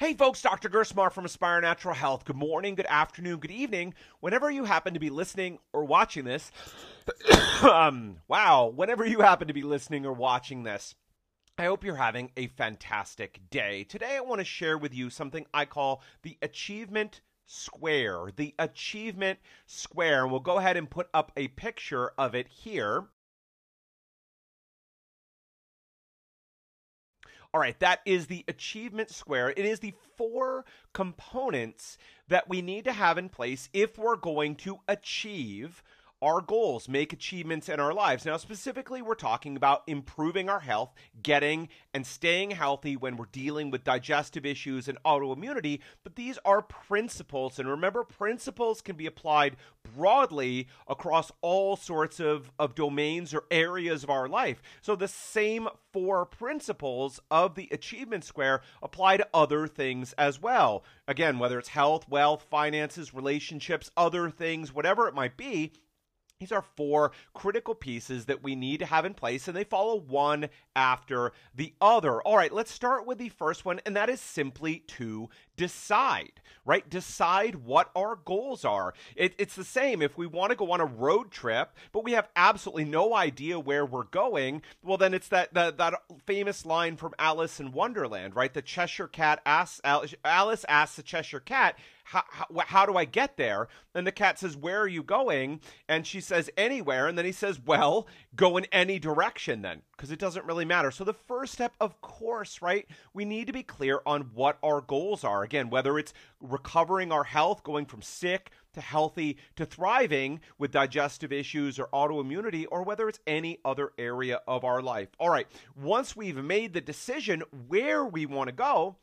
Hey folks, Dr. Gersmar from Aspire Natural Health. Good morning, good afternoon, good evening, whenever you happen to be listening or watching this. um, wow, whenever you happen to be listening or watching this. I hope you're having a fantastic day. Today I want to share with you something I call the achievement square. The achievement square. And we'll go ahead and put up a picture of it here. All right, that is the achievement square. It is the four components that we need to have in place if we're going to achieve our goals, make achievements in our lives. Now, specifically, we're talking about improving our health, getting and staying healthy when we're dealing with digestive issues and autoimmunity. But these are principles. And remember, principles can be applied broadly across all sorts of, of domains or areas of our life. So the same four principles of the achievement square apply to other things as well. Again, whether it's health, wealth, finances, relationships, other things, whatever it might be these are four critical pieces that we need to have in place, and they follow one after the other. All right, let's start with the first one, and that is simply to decide, right? Decide what our goals are. It, it's the same if we want to go on a road trip, but we have absolutely no idea where we're going. Well, then it's that that, that famous line from Alice in Wonderland, right? The Cheshire Cat asks Alice asks the Cheshire Cat, how, how, how do I get there? And the cat says, Where are you going? And she says, Anywhere. And then he says, Well, go in any direction then, because it doesn't really matter. So the first step, of course, right? We need to be clear on what our goals are. Again, whether it's recovering our health, going from sick to healthy to thriving with digestive issues or autoimmunity, or whether it's any other area of our life. All right, once we've made the decision where we want to go,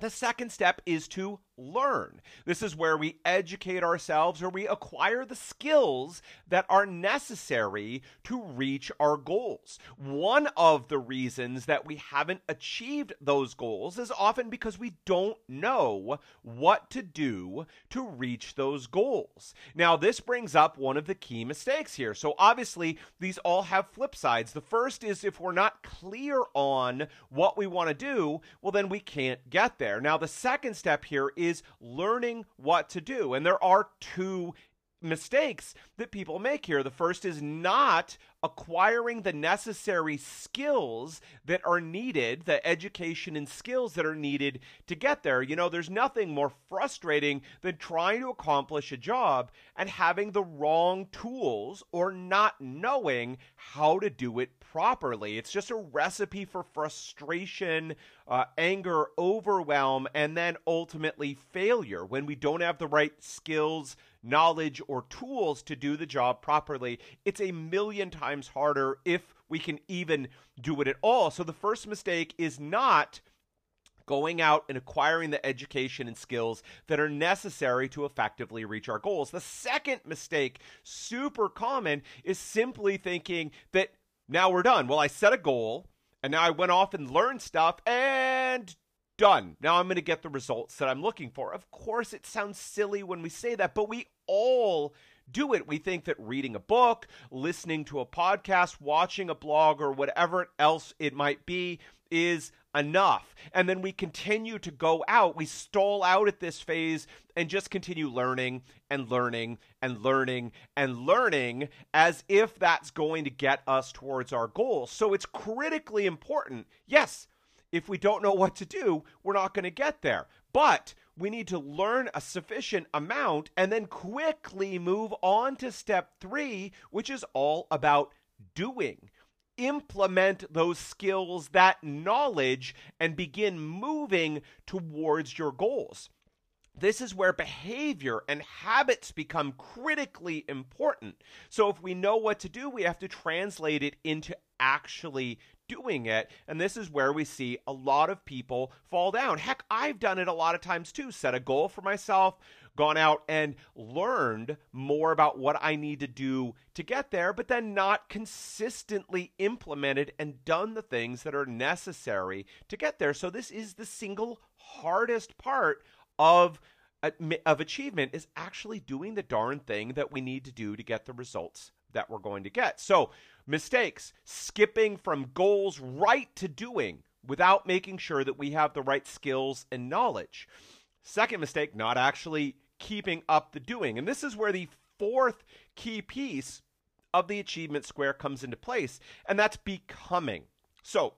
the second step is to learn. This is where we educate ourselves or we acquire the skills that are necessary to reach our goals. One of the reasons that we haven't achieved those goals is often because we don't know what to do to reach those goals. Now, this brings up one of the key mistakes here. So, obviously, these all have flip sides. The first is if we're not clear on what we want to do, well, then we can't get there. Now, the second step here is is learning what to do. And there are two mistakes that people make here. The first is not acquiring the necessary skills that are needed, the education and skills that are needed to get there. You know, there's nothing more frustrating than trying to accomplish a job and having the wrong tools or not knowing how to do it properly. It's just a recipe for frustration, uh, anger, overwhelm, and then ultimately failure when we don't have the right skills, knowledge, or tools to do the job properly. It's a million times times harder if we can even do it at all. So the first mistake is not going out and acquiring the education and skills that are necessary to effectively reach our goals. The second mistake, super common, is simply thinking that now we're done. Well, I set a goal and now I went off and learned stuff and done. Now I'm going to get the results that I'm looking for. Of course, it sounds silly when we say that, but we all do it. We think that reading a book, listening to a podcast, watching a blog, or whatever else it might be is enough. And then we continue to go out. We stall out at this phase and just continue learning and learning and learning and learning as if that's going to get us towards our goals. So it's critically important. Yes, if we don't know what to do, we're not going to get there. But we need to learn a sufficient amount and then quickly move on to step three, which is all about doing. Implement those skills, that knowledge, and begin moving towards your goals. This is where behavior and habits become critically important. So, if we know what to do, we have to translate it into actually doing it. And this is where we see a lot of people fall down. Heck, I've done it a lot of times too. Set a goal for myself, gone out and learned more about what I need to do to get there, but then not consistently implemented and done the things that are necessary to get there. So, this is the single hardest part of of achievement is actually doing the darn thing that we need to do to get the results that we're going to get. So, mistakes, skipping from goals right to doing, without making sure that we have the right skills and knowledge. Second mistake, not actually keeping up the doing. And this is where the fourth key piece of the achievement square comes into place, and that's becoming. So,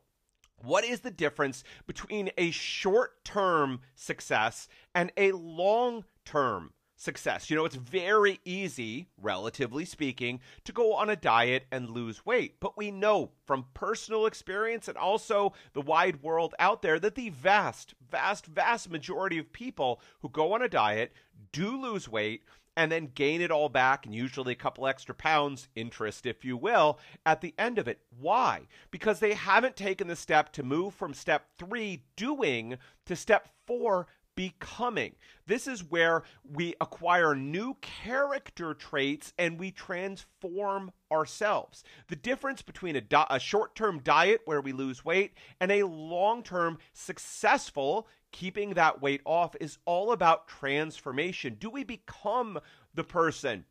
what is the difference between a short term success and a long term success? You know, it's very easy, relatively speaking, to go on a diet and lose weight. But we know from personal experience and also the wide world out there that the vast, vast, vast majority of people who go on a diet do lose weight and then gain it all back and usually a couple extra pounds, interest, if you will, at the end of it. Why? Because they haven't taken the step to move from step three, doing, to step four, becoming. This is where we acquire new character traits and we transform ourselves. The difference between a, di- a short term diet where we lose weight and a long term successful keeping that weight off is all about transformation. Do we become the person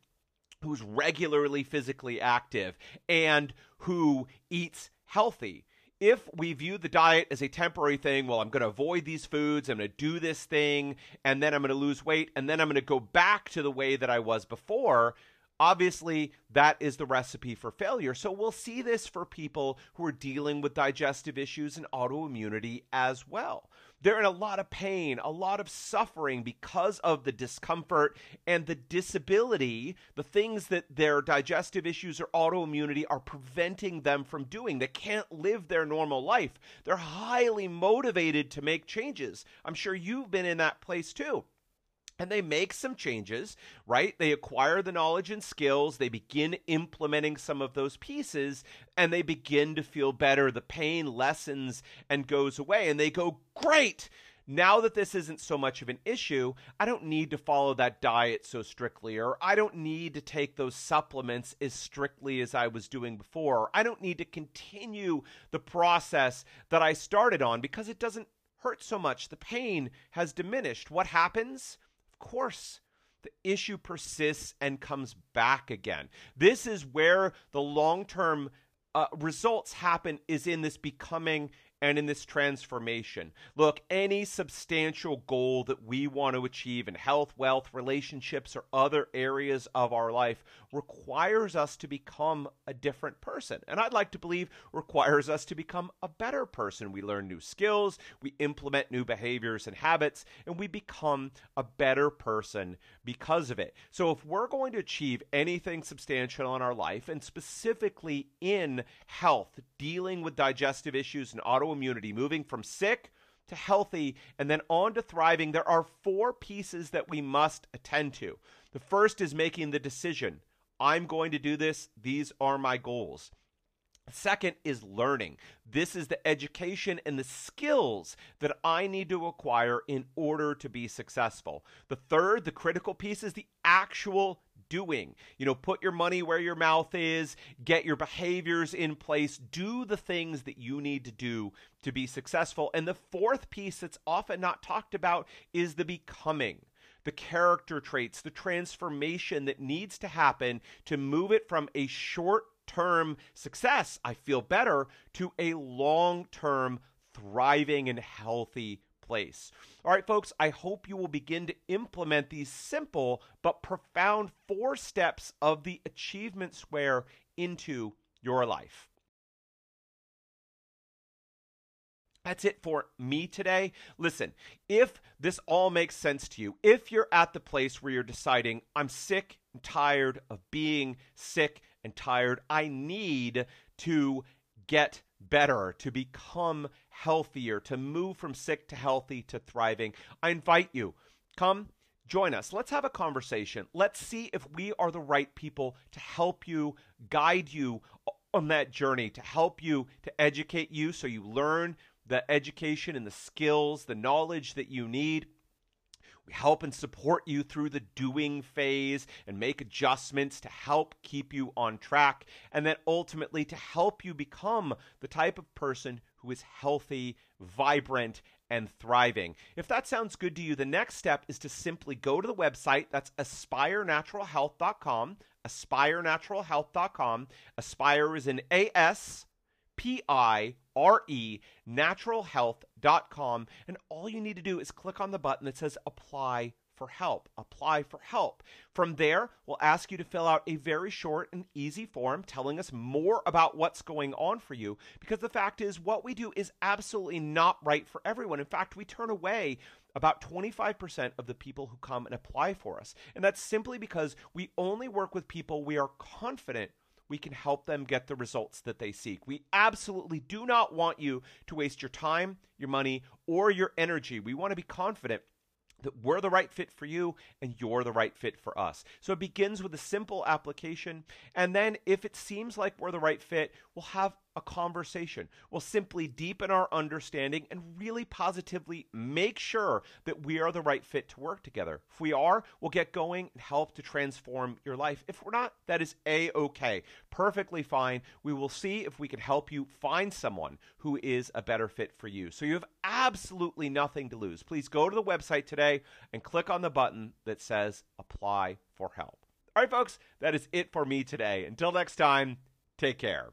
who's regularly physically active and who eats healthy? If we view the diet as a temporary thing, well, I'm going to avoid these foods, I'm going to do this thing, and then I'm going to lose weight, and then I'm going to go back to the way that I was before, Obviously, that is the recipe for failure. So we'll see this for people who are dealing with digestive issues and autoimmunity as well. They're in a lot of pain, a lot of suffering because of the discomfort and the disability, the things that their digestive issues or autoimmunity are preventing them from doing. They can't live their normal life. They're highly motivated to make changes. I'm sure you've been in that place too and they make some changes, right? They acquire the knowledge and skills, they begin implementing some of those pieces, and they begin to feel better. The pain lessens and goes away, and they go, Great! Now that this isn't so much of an issue, I don't need to follow that diet so strictly, or I don't need to take those supplements as strictly as I was doing before. I don't need to continue the process that I started on because it doesn't hurt so much. The pain has diminished. What happens? Course, the issue persists and comes back again. This is where the long term uh, results happen, is in this becoming and in this transformation. Look, any substantial goal that we want to achieve in health, wealth, relationships, or other areas of our life requires us to become a different person. And I'd like to believe requires us to become a better person. We learn new skills, we implement new behaviors and habits, and we become a better person because of it. So if we're going to achieve anything substantial in our life, and specifically in health, dealing with digestive issues and auto immunity, moving from sick to healthy and then on to thriving, there are four pieces that we must attend to. The first is making the decision I'm going to do this, these are my goals. Second is learning. This is the education and the skills that I need to acquire in order to be successful. The third, the critical piece, is the actual doing. You know, put your money where your mouth is, get your behaviors in place, do the things that you need to do to be successful. And the fourth piece that's often not talked about is the becoming the character traits, the transformation that needs to happen to move it from a short term success, I feel better, to a long term thriving and healthy place. All right, folks, I hope you will begin to implement these simple but profound four steps of the achievement square into your life. That's it for me today. Listen, if this all makes sense to you, if you're at the place where you're deciding, I'm sick and tired of being sick and tired, I need to get better, to become healthier, to move from sick to healthy to thriving, I invite you, come join us. Let's have a conversation. Let's see if we are the right people to help you, guide you on that journey, to help you, to educate you so you learn the education and the skills, the knowledge that you need we help and support you through the doing phase and make adjustments to help keep you on track, and then ultimately to help you become the type of person who is healthy, vibrant, and thriving. If that sounds good to you, the next step is to simply go to the website. That's aspirenaturalhealth.com. Aspirenaturalhealth.com. Aspire is an A S P I R E, naturalhealth.com. Com and all you need to do is click on the button that says apply for help. Apply for help. From there, we'll ask you to fill out a very short and easy form telling us more about what's going on for you. Because the fact is, what we do is absolutely not right for everyone. In fact, we turn away about 25% of the people who come and apply for us. And that's simply because we only work with people we are confident we can help them get the results that they seek. We absolutely do not want you to waste your time, your money, or your energy. We want to be confident that we're the right fit for you and you're the right fit for us. So it begins with a simple application. And then if it seems like we're the right fit, we'll have a conversation. We'll simply deepen our understanding and really positively make sure that we are the right fit to work together. If we are, we'll get going and help to transform your life. If we're not, that is a okay. Perfectly fine. We will see if we can help you find someone who is a better fit for you. So you have absolutely nothing to lose. Please go to the website today and click on the button that says apply for help. All right, folks, that is it for me today. Until next time, take care.